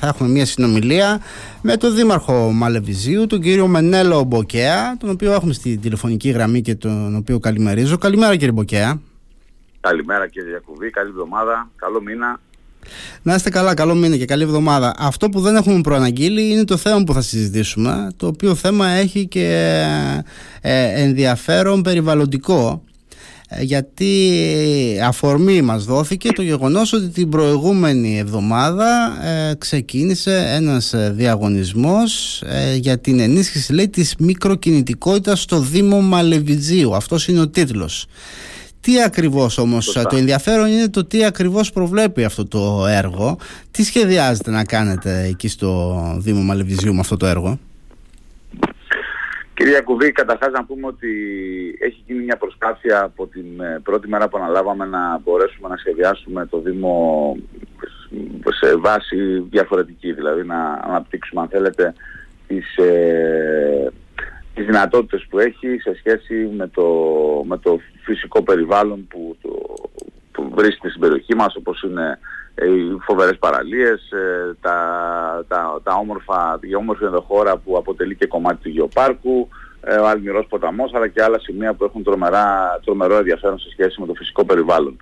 Θα έχουμε μια συνομιλία με τον Δήμαρχο Μαλεβιζίου, τον κύριο Μενέλο Μποκέα, τον οποίο έχουμε στη τηλεφωνική γραμμή και τον οποίο καλημερίζω. Καλημέρα κύριε Μποκέα. Καλημέρα κύριε Γιακουβή, καλή εβδομάδα, καλό μήνα. Να είστε καλά, καλό μήνα και καλή εβδομάδα. Αυτό που δεν έχουμε προαναγγείλει είναι το θέμα που θα συζητήσουμε, το οποίο θέμα έχει και ε, ενδιαφέρον περιβαλλοντικό ε, γιατί αφορμή μας δόθηκε το γεγονός ότι την προηγούμενη εβδομάδα ε, ξεκίνησε ένας διαγωνισμός ε, για την ενίσχυση λέει της μικροκινητικότητας στο Δήμο Μαλεβιτζίου. Αυτός είναι ο τίτλος. Τι ακριβώς όμως το ενδιαφέρον είναι το τι ακριβώς προβλέπει αυτό το έργο. Τι σχεδιάζετε να κάνετε εκεί στο Δήμο Μαλεβιζίου με αυτό το έργο; Κυρία Κουβή, καταρχάς να πούμε ότι έχει γίνει μια προσπάθεια από την ε, πρώτη μέρα που αναλάβαμε να μπορέσουμε να σχεδιάσουμε το Δήμο σε βάση διαφορετική, δηλαδή να αναπτύξουμε αν θέλετε τις, ε, τις δυνατότητες που έχει σε σχέση με το, με το φυσικό περιβάλλον που, το, που βρίσκεται στην περιοχή μας όπως είναι οι φοβερές παραλίες, ε, τα, τα, τα όμορφα, η όμορφη ενδοχώρα που αποτελεί και κομμάτι του γεωπάρκου, ε, ο Αλμυρός ποταμός, αλλά και άλλα σημεία που έχουν τρομερά, τρομερό ενδιαφέρον σε σχέση με το φυσικό περιβάλλον.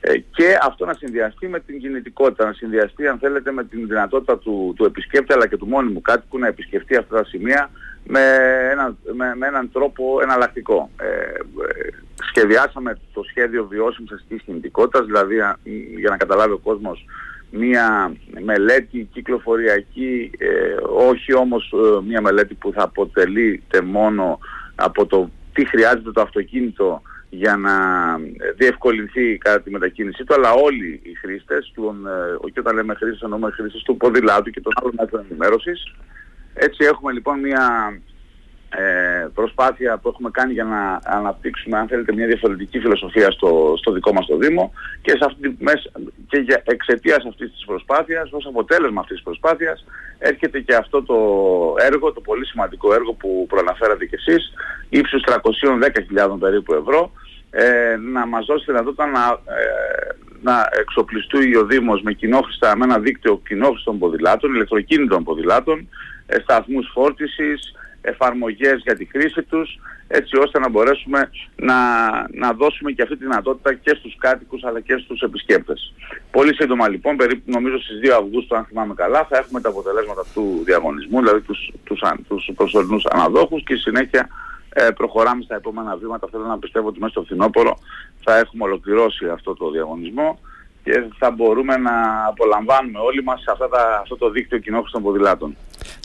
Ε, και αυτό να συνδυαστεί με την κινητικότητα, να συνδυαστεί αν θέλετε με την δυνατότητα του, του επισκέπτη αλλά και του μόνιμου κάτοικου να επισκεφτεί αυτά τα σημεία με, ένα, με, με έναν τρόπο εναλλακτικό. Ε, ε, σχεδιάσαμε το σχέδιο βιώσιμης αστικής κινητικότητας, δηλαδή για να καταλάβει ο κόσμος μία μελέτη κυκλοφοριακή, ε, όχι όμως ε, μία μελέτη που θα αποτελείται μόνο από το τι χρειάζεται το αυτοκίνητο για να διευκολυνθεί κατά τη μετακίνησή του, αλλά όλοι οι χρήστες, του, ε, και όταν λέμε χρήστες εννοούμε χρήστες του ποδηλάτου και των άλλων μέτρων ενημέρωσης. Έτσι έχουμε λοιπόν μία ε, προσπάθεια που έχουμε κάνει για να αναπτύξουμε αν θέλετε μια διαφορετική φιλοσοφία στο, στο δικό μας το Δήμο και, σε αυτή, και για εξαιτίας αυτής της προσπάθειας, ως αποτέλεσμα αυτής της προσπάθειας έρχεται και αυτό το έργο, το πολύ σημαντικό έργο που προαναφέρατε κι εσείς, ύψους 310.000 περίπου ευρώ, ε, να μας δώσει δυνατότητα να, ε, να εξοπλιστούει ο Δήμος με, κοινόχρηστα, με ένα δίκτυο κοινόχρηστων ποδηλάτων, ηλεκτροκίνητων ποδηλάτων, ε, σταθμούς φόρτισης, εφαρμογές για τη χρήση τους έτσι ώστε να μπορέσουμε να, να δώσουμε και αυτή τη δυνατότητα και στους κάτοικους αλλά και στους επισκέπτες. Πολύ σύντομα λοιπόν, περίπου νομίζω στις 2 Αυγούστου αν θυμάμαι καλά, θα έχουμε τα αποτελέσματα του διαγωνισμού, δηλαδή τους, τους, τους προσωρινούς αναδόχους και συνέχεια ε, προχωράμε στα επόμενα βήματα. Θέλω να πιστεύω ότι μέσα στο φθινόπωρο θα έχουμε ολοκληρώσει αυτό το διαγωνισμό και θα μπορούμε να απολαμβάνουμε όλοι μας αυτά τα, αυτό το δίκτυο κοινόχρηστων ποδηλάτων.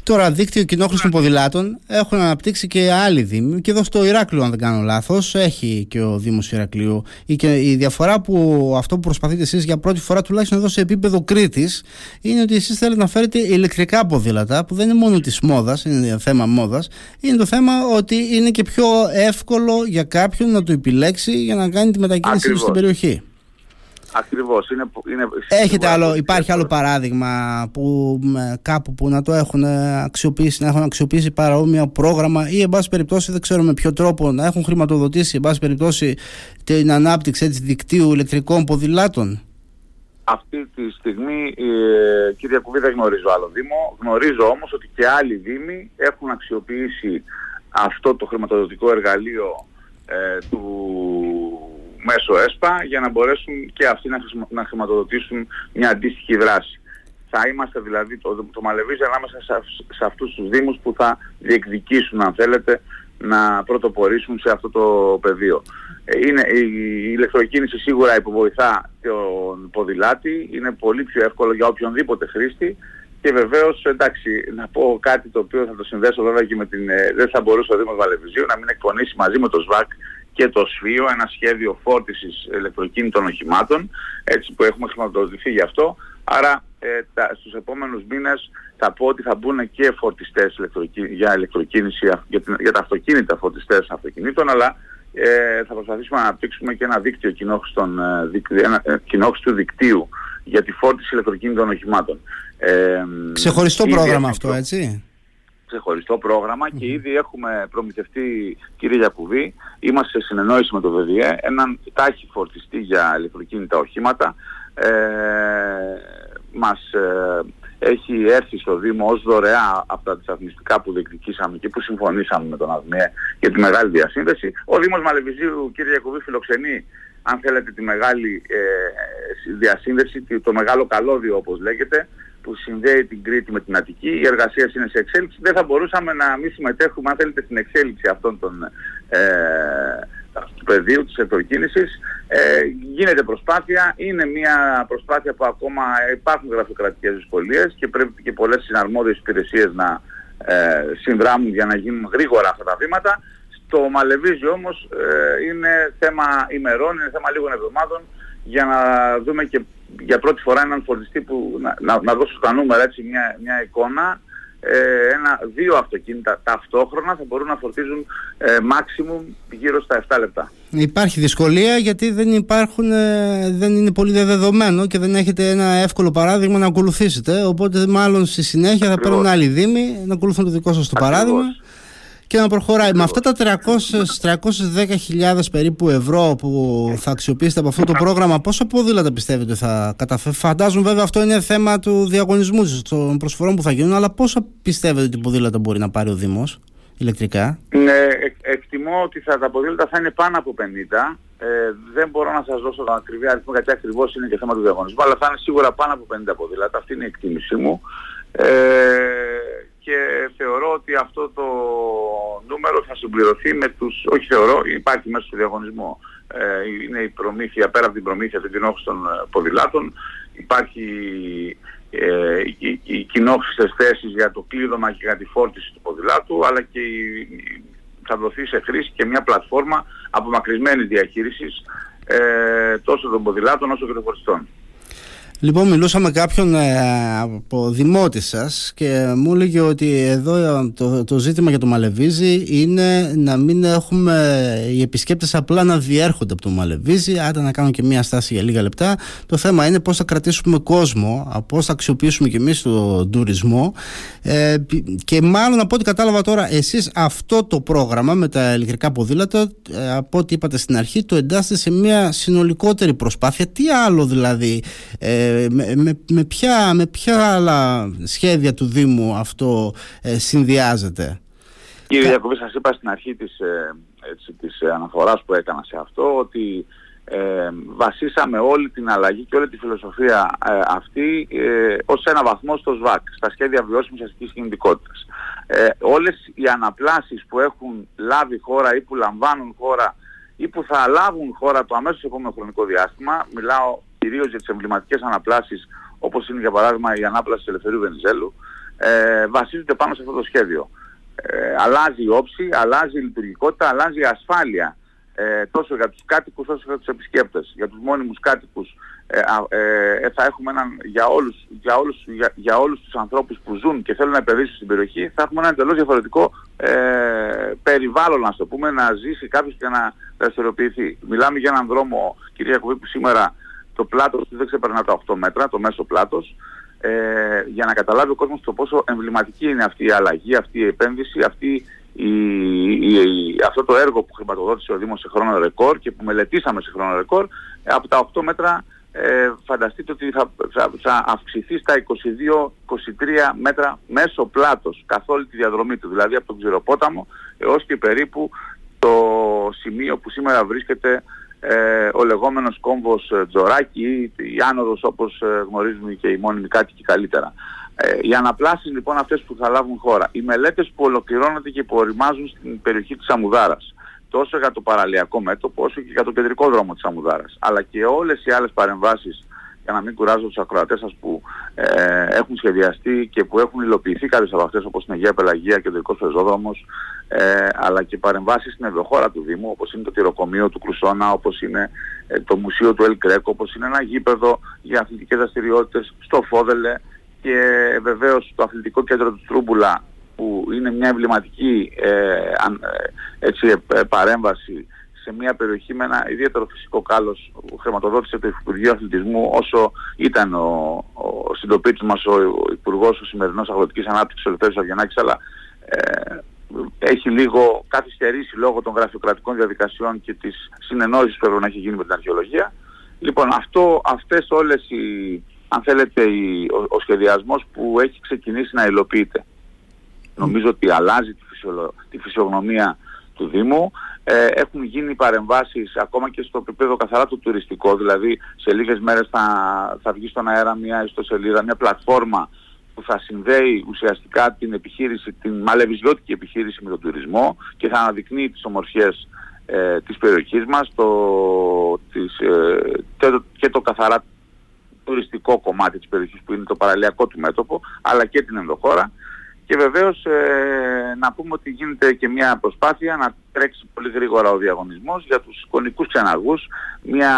Τώρα, δίκτυο κοινόχρηστων ποδηλάτων έχουν αναπτύξει και άλλοι δήμοι. Και εδώ στο Ηράκλειο, αν δεν κάνω λάθος, έχει και ο Δήμος Ηρακλείου. Και η διαφορά που αυτό που προσπαθείτε εσείς για πρώτη φορά, τουλάχιστον εδώ σε επίπεδο Κρήτης, είναι ότι εσείς θέλετε να φέρετε ηλεκτρικά ποδήλατα, που δεν είναι μόνο της μόδας, είναι θέμα μόδας. Είναι το θέμα ότι είναι και πιο εύκολο για κάποιον να το επιλέξει για να κάνει τη μετακίνηση του στην περιοχή. Ακριβώς. Είναι, είναι Έχετε άλλο, υπάρχει άλλο παράδειγμα που κάπου που να το έχουν αξιοποιήσει, να έχουν αξιοποιήσει παρόμοιο πρόγραμμα ή εν πάση περιπτώσει δεν ξέρω με ποιο τρόπο να έχουν χρηματοδοτήσει εν πάση περιπτώσει την ανάπτυξη έτσι, δικτύου ηλεκτρικών ποδηλάτων; Αυτή τη στιγμή, ε, κύριε Κουβί, δεν γνωρίζω άλλο Δήμο. Γνωρίζω όμως ότι και άλλοι Δήμοι έχουν αξιοποιήσει αυτό το χρηματοδοτικό εργαλείο ε, του μέσω ΕΣΠΑ για να μπορέσουν και αυτοί να, χρηματοδοτήσουν μια αντίστοιχη δράση. Θα είμαστε δηλαδή το, το Μαλεβίζι ανάμεσα σε, σε αυτούς τους Δήμους που θα διεκδικήσουν αν θέλετε να πρωτοπορήσουν σε αυτό το πεδίο. Ε, είναι, η ηλεκτροκίνηση σίγουρα υποβοηθά τον ποδηλάτη, είναι πολύ πιο εύκολο για οποιονδήποτε χρήστη και βεβαίως εντάξει να πω κάτι το οποίο θα το συνδέσω βέβαια και με την... Ε, δεν θα μπορούσε ο Δήμος Βαλεβιζίου να μην εκπονήσει μαζί με το ΣΒΑΚ και το ΣΦΙΟ, ένα σχέδιο φόρτισης ηλεκτροκίνητων οχημάτων, έτσι που έχουμε χρηματοδοτηθεί γι' αυτό. Άρα ε, τα, στους επόμενους μήνες θα πω ότι θα μπουν και φορτιστές για ηλεκτροκίνηση, για, την, για τα αυτοκίνητα φορτιστές αυτοκινήτων, αλλά ε, θα προσπαθήσουμε να αναπτύξουμε και ένα δίκτυο ε, ένα, ε, κοινόχρηστου δικτύου για τη φόρτιση ηλεκτροκίνητων οχημάτων. Ε, Ξεχωριστό πρόγραμμα αυτό, έτσι; Ξεχωριστό πρόγραμμα και ήδη έχουμε προμηθευτεί, κύριε Γιακουβή, είμαστε σε συνεννόηση με το ΒΔΕ, έναν τάχη φορτιστή για ηλεκτροκίνητα οχήματα. Ε, μας, ε, έχει έρθει στο Δήμο ως δωρεά από τα αντισταθμιστικά που διεκδικήσαμε και που συμφωνήσαμε με τον ΑΔΜΕ για τη μεγάλη διασύνδεση. Ο Δήμος Μαλεβιζίου, κύριε Ιακωβή, φιλοξενεί αν θέλετε τη μεγάλη ε, διασύνδεση, το μεγάλο καλώδιο όπως λέγεται, που συνδέει την Κρήτη με την Αττική. Η εργασία είναι σε εξέλιξη. Δεν θα μπορούσαμε να μην συμμετέχουμε, αν θέλετε, στην εξέλιξη αυτών των ε, του πεδίου της ευρωκίνησης. Ε, γίνεται προσπάθεια, είναι μια προσπάθεια που ακόμα υπάρχουν γραφειοκρατικές δυσκολίες και πρέπει και πολλές συναρμόδιες υπηρεσίες να ε, συνδράμουν για να γίνουν γρήγορα αυτά τα βήματα. Το Μαλεβίζι όμως ε, είναι θέμα ημερών, είναι θέμα λίγων εβδομάδων για να δούμε και για πρώτη φορά έναν φορτιστή που να, να, να δώσω στα νούμερα έτσι μια, μια εικόνα. Ε, ένα, δύο αυτοκίνητα ταυτόχρονα θα μπορούν να φορτίζουν ε, maximum γύρω στα 7 λεπτά. Υπάρχει δυσκολία γιατί δεν υπάρχουν, ε, δεν είναι πολύ δεδομένο και δεν έχετε ένα εύκολο παράδειγμα να ακολουθήσετε. Οπότε μάλλον στη συνέχεια θα παίρνουν άλλοι δήμοι να ακολουθούν το δικό σας το παράδειγμα και να προχωράει. Με αυτά τα 310.000 περίπου ευρώ που θα αξιοποιήσετε από αυτό το πρόγραμμα, πόσα ποδήλατα πιστεύετε θα καταφέρει. Φαντάζομαι βέβαια αυτό είναι θέμα του διαγωνισμού των προσφορών που θα γίνουν, αλλά πόσα πιστεύετε ότι ποδήλατα μπορεί να πάρει ο Δήμος ηλεκτρικά; Ναι, εκτιμώ ότι θα, τα ποδήλατα θα είναι πάνω από 50. Ε, δεν μπορώ να σας δώσω τον ακριβή αριθμό γιατί ακριβώς είναι και θέμα του διαγωνισμού, αλλά θα είναι σίγουρα πάνω από 50 ποδήλατα. Αυτή είναι η εκτίμησή μου. Ε, και θεωρώ ότι αυτό το νούμερο θα συμπληρωθεί με τους, όχι θεωρώ, υπάρχει μέσα στο διαγωνισμό. Ε, είναι η προμήθεια, πέρα από την προμήθεια την κοινόχρηση των ε, ποδηλάτων, υπάρχει ε, οι, οι κοινόχρηστες θέσεις για το κλείδωμα και για τη φόρτιση του ποδηλάτου, αλλά και η, θα δοθεί σε χρήση και μια πλατφόρμα απομακρυσμένης διαχείρισης ε, τόσο των ποδηλάτων όσο και των φορτιστών. Λοιπόν, μιλούσα με κάποιον ε, από δημότης σας και μου έλεγε ότι εδώ ε, το, το ζήτημα για το Μαλεβίζι είναι να μην έχουμε οι επισκέπτες απλά να διέρχονται από το Μαλεβίζι, άντε να κάνουν και μία στάση για λίγα λεπτά. Το θέμα είναι πώς θα κρατήσουμε κόσμο, πώς θα αξιοποιήσουμε και εμείς τον τουρισμό. Ε, και μάλλον από ό,τι κατάλαβα τώρα, εσείς αυτό το πρόγραμμα με τα ηλεκτρικά ποδήλατα, ε, από ό,τι είπατε στην αρχή, το εντάσσετε σε μια συνολικότερη προσπάθεια. Τι άλλο δηλαδή. Ε, με, με, ποια, με ποια άλλα σχέδια του Δήμου αυτό ε, συνδυάζεται; Κύριε Διακοβή, σας είπα στην αρχή της, ε, έτσι, της αναφοράς που έκανα σε αυτό ότι ε, βασίσαμε όλη την αλλαγή και όλη τη φιλοσοφία ε, αυτή ε, ως ένα βαθμό στο ΣΒΑΚ, στα σχέδια βιώσιμης αστικής κινητικότητας. Ε, όλες οι αναπλάσεις που έχουν λάβει χώρα ή που λαμβάνουν χώρα ή που θα λάβουν χώρα το αμέσως επόμενο χρονικό διάστημα, μιλάω κυρίως για τις εμβληματικές αναπλάσεις όπως είναι για παράδειγμα η ανάπλαση του Ελευθερίου Βενιζέλου ε, βασίζονται πάνω σε αυτό το σχέδιο. Ε, αλλάζει η όψη, αλλάζει η λειτουργικότητα, αλλάζει η ασφάλεια ε, τόσο για τους κάτοικους όσο για τους επισκέπτες. Για τους μόνιμους κάτοικους ε, ε, θα έχουμε έναν, για, όλους, για, όλους, για, για όλους τους ανθρώπους που ζουν και θέλουν να επενδύσουν στην περιοχή θα έχουμε ένα εντελώς διαφορετικό ε, περιβάλλον να το πούμε να ζήσει κάποιος και να δραστηριοποιηθεί. Μιλάμε για έναν δρόμο κυρία Κουβή που σήμερα το πλάτος του δεν ξεπερνά τα 8 μέτρα, το μέσο πλάτος, ε, για να καταλάβει ο κόσμος το πόσο εμβληματική είναι αυτή η αλλαγή, αυτή η επένδυση, αυτή η, η, αυτό το έργο που χρηματοδότησε ο Δήμος σε χρόνο ρεκόρ και που μελετήσαμε σε χρόνο ρεκόρ, ε, από τα 8 μέτρα ε, φανταστείτε ότι θα, θα, θα αυξηθεί στα 22-23 μέτρα μέσο πλάτος καθ' όλη τη διαδρομή του, δηλαδή από τον Ξηροπόταμο έως και περίπου το σημείο που σήμερα βρίσκεται ε, ο λεγόμενος κόμβος ε, Τζοράκη ή η άνοδος όπως ε, γνωρίζουμε και οι μόνιμοι κάτοικοι καλύτερα. Ε, οι αναπλάσεις λοιπόν αυτές που θα λάβουν χώρα, οι μελέτες που ολοκληρώνονται και που οριμάζουν στην περιοχή της Αμουδάρας, τόσο για το παραλιακό μέτωπο όσο και για το κεντρικό δρόμο της Αμουδάρας, αλλά και όλες οι άλλες παρεμβάσεις για να μην κουράζω τους ακροατές σας που ε, έχουν σχεδιαστεί και που έχουν υλοποιηθεί κάποιες από αυτές όπως είναι Αγία Πελαγία, Κεντρικός Πεζόδρομος ε, αλλά και παρεμβάσεις στην ευρωχώρα του Δήμου όπως είναι το τυροκομείο του Κρουσόνα, όπως είναι ε, το μουσείο του Ελκρέκο, όπως είναι ένα γήπεδο για αθλητικές δραστηριότητες στο Φόδελε και βεβαίως το αθλητικό κέντρο του Τρούμπουλα που είναι μια εμβληματική ε, έτσι, παρέμβαση σε μια περιοχή με ένα ιδιαίτερο φυσικό κάλος που χρηματοδότησε το Υπουργείο Αθλητισμού όσο ήταν ο, ο συντοπίτης μας ο, ο Υπουργός ο σημερινός Αγροτικής Ανάπτυξης ο Λευτέρης Αυγενάκης αλλά ε, έχει λίγο καθυστερήσει λόγω των γραφειοκρατικών διαδικασιών και της συνεννόησης που έπρεπε να έχει γίνει με την αρχαιολογία. Λοιπόν, αυτό, αυτές όλες οι, αν θέλετε, ο, ο σχεδιασμός που έχει ξεκινήσει να υλοποιείται. Νομίζω ότι αλλάζει τη, φυσιολο... τη φυσιογνωμία του Δήμου. Ε, έχουν γίνει παρεμβάσεις ακόμα και στο επίπεδο καθαρά του τουριστικό, δηλαδή σε λίγες μέρες θα, θα βγει στον αέρα μια ιστοσελίδα, μια πλατφόρμα που θα συνδέει ουσιαστικά την επιχείρηση, την μαλεβιζιώτικη επιχείρηση με τον τουρισμό και θα αναδεικνύει τις ομορφιές ε, της περιοχής μας το, της, ε, και, το, και το καθαρά τουριστικό κομμάτι της περιοχής που είναι το παραλιακό του μέτωπο αλλά και την ενδοχώρα και βεβαίως ε, να πούμε ότι γίνεται και μια προσπάθεια να τρέξει πολύ γρήγορα ο διαγωνισμός για τους εικονικούς ξεναγούς. Μια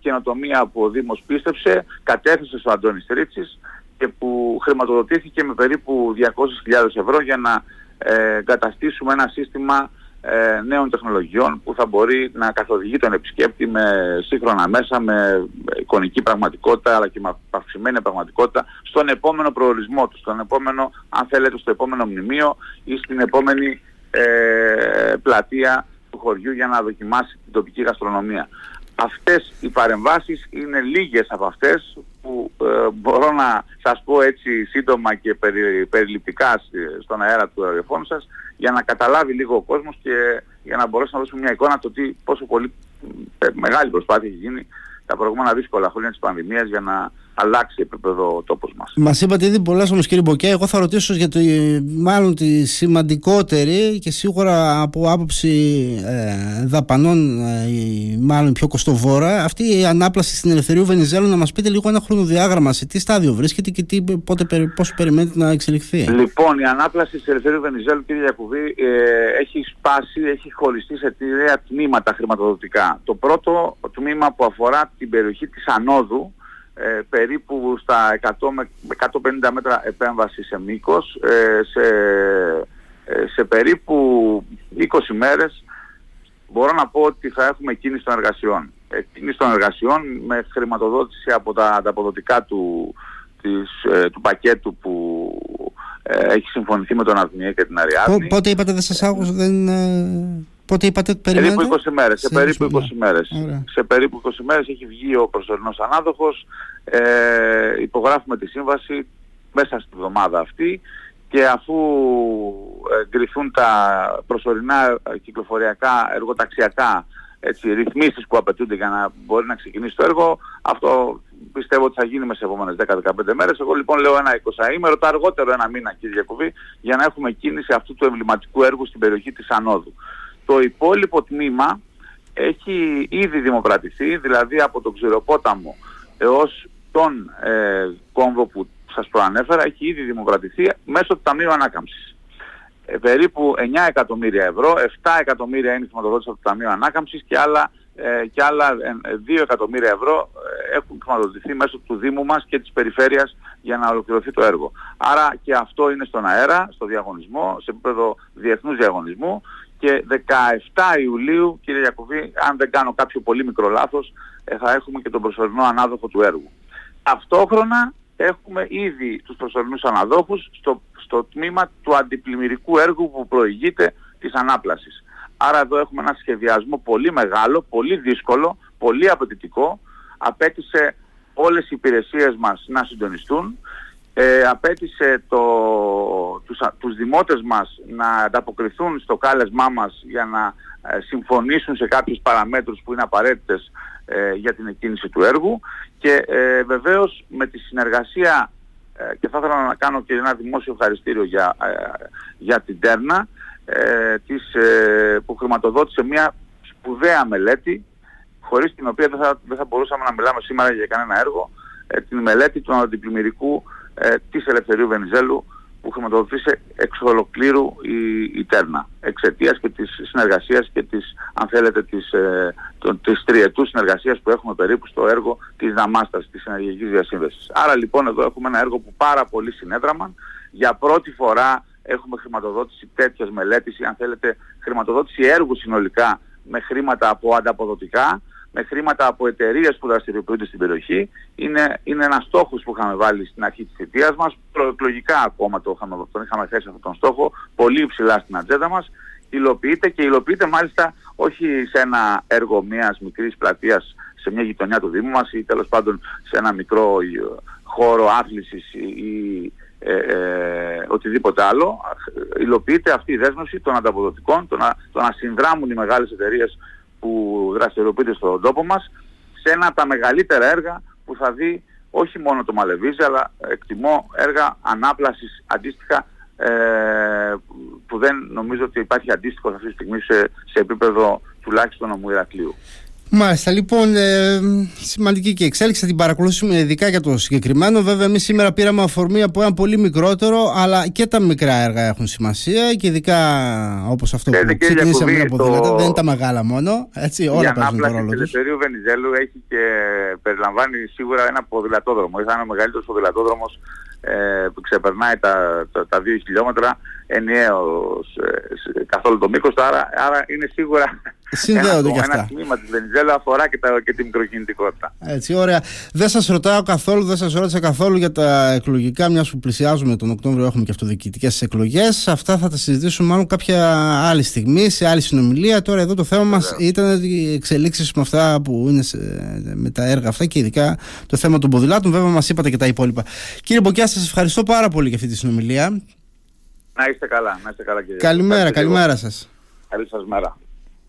καινοτομία που ο Δήμος πίστεψε, κατέθεσε στο Αντώνης Τρίτσης και που χρηματοδοτήθηκε με περίπου 200.000 ευρώ για να ε, καταστήσουμε ένα σύστημα ε, νέων τεχνολογιών που θα μπορεί να καθοδηγεί τον επισκέπτη με σύγχρονα μέσα, με εικονική πραγματικότητα αλλά και με αυξημένη πραγματικότητα στον επόμενο προορισμό του, στον επόμενο, αν θέλετε, στο επόμενο μνημείο ή στην επόμενη ε, πλατεία του χωριού για να δοκιμάσει την τοπική γαστρονομία. Αυτές οι παρεμβάσεις είναι λίγες από αυτές που ε, μπορώ να σας πω έτσι σύντομα και περι, περιληπτικά στον αέρα του ραδιοφώνου σας για να καταλάβει λίγο ο κόσμος και για να μπορέσουμε να δώσουμε μια εικόνα το τι πόσο πολύ ε, μεγάλη προσπάθεια έχει γίνει τα προηγούμενα δύσκολα χρόνια της πανδημίας για να αλλάξει επίπεδο ο τόπος μας. Μας είπατε ήδη πολλά όμως κύριε Μποκέ, εγώ θα ρωτήσω για το, μάλλον τη σημαντικότερη και σίγουρα από άποψη ε, δαπανών ε, μάλλον πιο κοστοβόρα αυτή η ανάπλαση στην Ελευθερίου Βενιζέλου να μας πείτε λίγο ένα χρονοδιάγραμμα σε τι στάδιο βρίσκεται και τι, πότε, πόσο περιμένετε να εξελιχθεί. Λοιπόν η ανάπλαση στην Ελευθερίου Βενιζέλου κύριε Γιακουβή ε, έχει σπάσει, έχει χωριστεί σε τρία τμήματα χρηματοδοτικά. Το πρώτο τμήμα που αφορά την περιοχή της Ανόδου ε, περίπου στα 100 με 150 μέτρα επέμβαση σε μήκος ε, σε, ε, σε περίπου 20 μέρες μπορώ να πω ότι θα έχουμε κίνηση των εργασιών. Ε, κίνηση των εργασιών με χρηματοδότηση από τα ανταποδοτικά του, της, του πακέτου που έχει συμφωνηθεί με τον Αρνιέ και την Αριάδνη. Πότε είπατε δεν σας άκουσα, δεν... Πότε είπατε περιμένετε; Περίπου 20 μέρες. Σε, περίπου 20 μέρες. Σε περίπου 20 μέρες έχει βγει ο προσωρινός ανάδοχος. Ε, υπογράφουμε τη σύμβαση μέσα στη εβδομάδα αυτή και αφού εγκριθούν τα προσωρινά κυκλοφοριακά εργοταξιακά έτσι, ρυθμίσεις που απαιτούνται για να μπορεί να ξεκινήσει το έργο, αυτό πιστεύω ότι θα γίνει μέσα σε επόμενες 10-15 μέρες. Εγώ λοιπόν λέω ένα 20 ημέρο, το αργότερο ένα μήνα κύριε Γιακουβή, για να έχουμε κίνηση αυτού του εμβληματικού έργου στην περιοχή της Ανόδου. Το υπόλοιπο τμήμα έχει ήδη δημοκρατηθεί, δηλαδή από τον Ξηροπόταμο έως τον ε, κόμβο που σας προανέφερα, έχει ήδη δημοκρατηθεί μέσω του Ταμείου Ανάκαμψης. Ε, περίπου 9 εκατομμύρια ευρώ, 7 εκατομμύρια είναι η χρηματοδότηση από το Ταμείο Ανάκαμψης και άλλα, ε, και άλλα 2 ε, εκατομμύρια ευρώ ε, έχουν χρηματοδοτηθεί μέσω του Δήμου μας και της Περιφέρειας για να ολοκληρωθεί το έργο. Άρα και αυτό είναι στον αέρα, στο διαγωνισμό, σε επίπεδο διεθνούς διαγωνισμού και 17 Ιουλίου, κύριε Γιακουβή, αν δεν κάνω κάποιο πολύ μικρό λάθος, ε, θα έχουμε και τον προσωρινό ανάδοχο του έργου. Ταυτόχρονα έχουμε ήδη τους προσωρινούς αναδόχους στο, στο τμήμα του αντιπλημμυρικού έργου που προηγείται της ανάπλασης. Άρα εδώ έχουμε ένα σχεδιασμό πολύ μεγάλο, πολύ δύσκολο, πολύ απαιτητικό. Απέτησε όλες οι υπηρεσίες μας να συντονιστούν ε, απέτησε το, τους, τους δημότες μας να ανταποκριθούν στο κάλεσμά μας για να ε, συμφωνήσουν σε κάποιες παραμέτρους που είναι απαραίτητες ε, για την εκκίνηση του έργου. Και ε, βεβαίως με τη συνεργασία ε, και θα ήθελα να κάνω και ένα δημόσιο ευχαριστήριο για, για την Τέρνα της, που χρηματοδότησε μια σπουδαία μελέτη χωρίς την οποία δεν θα, δεν θα μπορούσαμε να μιλάμε σήμερα για κανένα έργο την μελέτη του αντιπλημμυρικού ε, της Ελευθερίου Βενιζέλου που χρηματοδοτήσε εξ ολοκλήρου η, η Τέρνα εξαιτίας και της συνεργασίας και της, αν θέλετε, της, ε, της τριετούς συνεργασίας που έχουμε περίπου στο έργο της Δαμάστας, της ενεργειακής διασύνδεσης. Άρα λοιπόν εδώ έχουμε ένα έργο που πάρα πολύ συνέδραμαν. Για πρώτη φορά έχουμε χρηματοδότηση τέτοιας μελέτης ή αν θέλετε χρηματοδότηση έργου συνολικά με χρήματα από ανταποδοτικά με χρήματα από εταιρείες που δραστηριοποιούνται στην περιοχή. Είναι, είναι ένας στόχος που είχαμε βάλει στην αρχή της θητείας μας. Προεκλογικά ακόμα το είχαμε, τον είχαμε θέσει αυτόν τον στόχο, πολύ υψηλά στην ατζέντα μας. Υλοποιείται και υλοποιείται μάλιστα όχι σε ένα έργο μιας μικρής πλατείας σε μια γειτονιά του Δήμου μας ή τέλος πάντων σε ένα μικρό χώρο άθλησης ή ε, ε, οτιδήποτε άλλο, υλοποιείται αυτή η δέσμευση των ανταποδοτικών, το να, το να συνδράμουν οι μεγάλες εταιρείες που δραστηριοποιούνται στον τόπο μας σε ένα από τα μεγαλύτερα έργα που θα δει όχι μόνο το Μαλεβίζε, αλλά εκτιμώ έργα ανάπλασης αντίστοιχα ε, που δεν νομίζω ότι υπάρχει αντίστοιχος αυτή τη στιγμή σε, σε επίπεδο τουλάχιστον ομού Ηρακλείου. Μάλιστα, λοιπόν, ε, σημαντική και εξέλιξη. Θα την παρακολουθήσουμε ειδικά για το συγκεκριμένο. Βέβαια, εμείς σήμερα πήραμε αφορμή από ένα πολύ μικρότερο, αλλά και τα μικρά έργα έχουν σημασία και ειδικά όπως αυτό που ξεκινήσαμε από το... δεν είναι τα μεγάλα μόνο. Έτσι, όλα παίζουν τον ρόλο τους. Η Βενιζέλου έχει και περιλαμβάνει σίγουρα ένα ποδηλατόδρομο. Ήταν ο μεγαλύτερος ποδηλατόδρομος ε, που ξεπερνάει τα, τα, τα 2 χιλιόμετρα ενιαίος ε, καθόλου το μήκος, άρα, άρα είναι σίγουρα Συνδέονται ένα, και αυτά. Ένα τμήμα της Βενιζέλα αφορά και, τα, και την μικροκινητικότητα. Έτσι, ωραία. Δεν σας ρωτάω καθόλου, δεν σας ρώτησα καθόλου για τα εκλογικά, μιας που πλησιάζουμε τον Οκτώβριο, έχουμε και αυτοδιοικητικές εκλογές. Αυτά θα τα συζητήσουμε μάλλον κάποια άλλη στιγμή, σε άλλη συνομιλία. Τώρα εδώ το θέμα μας ήταν οι εξελίξεις με αυτά που είναι σε, με τα έργα αυτά και ειδικά το θέμα των ποδηλάτων. Βέβαια μας είπατε και τα υπόλοιπα. Κύριε Μποκιά, σας ευχαριστώ πάρα πολύ για αυτή τη συνομιλία. Να είστε καλά, να είστε καλά κύριε. Καλημέρα, καλημέρα σας. Καλή σας μέρα.